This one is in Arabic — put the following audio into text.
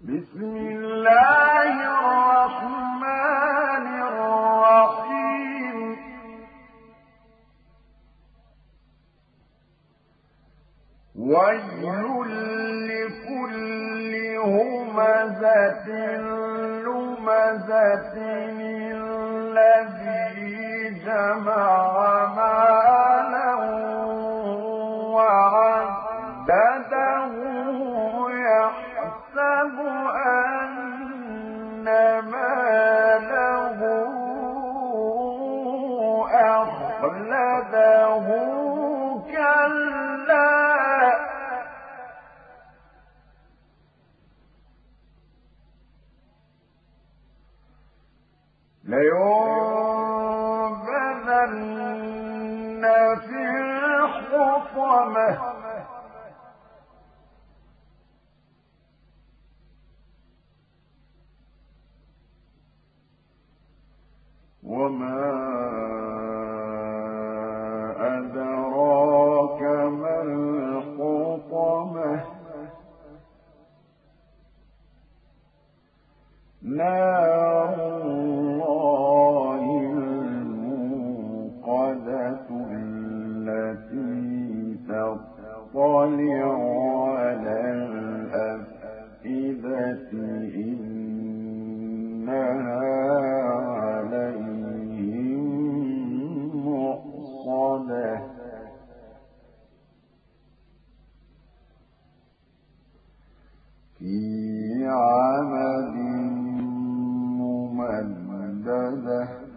بسم الله الرحمن الرحيم. ويل لكل همزة لمزة الذي جمع أخلده كلا. لينبذن في الحطمة. وما نار الله الموقدة التي تطلع على الأفئدة إنها عليهم مؤصدة. في عبده